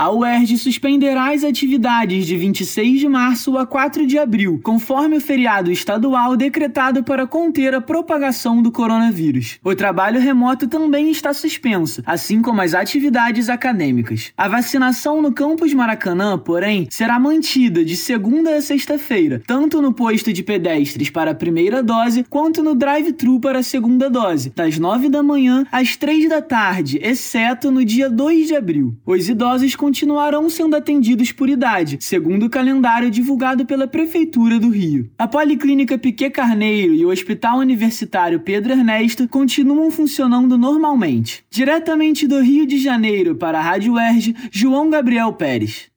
A UERJ suspenderá as atividades de 26 de março a 4 de abril, conforme o feriado estadual decretado para conter a propagação do coronavírus. O trabalho remoto também está suspenso, assim como as atividades acadêmicas. A vacinação no campus Maracanã, porém, será mantida de segunda a sexta-feira, tanto no posto de pedestres para a primeira dose quanto no drive-thru para a segunda dose, das 9 da manhã às 3 da tarde, exceto no dia 2 de abril. Os idosos continuarão sendo atendidos por idade, segundo o calendário divulgado pela Prefeitura do Rio. A Policlínica Piquet Carneiro e o Hospital Universitário Pedro Ernesto continuam funcionando normalmente. Diretamente do Rio de Janeiro para a Rádio UERJ, João Gabriel Pérez.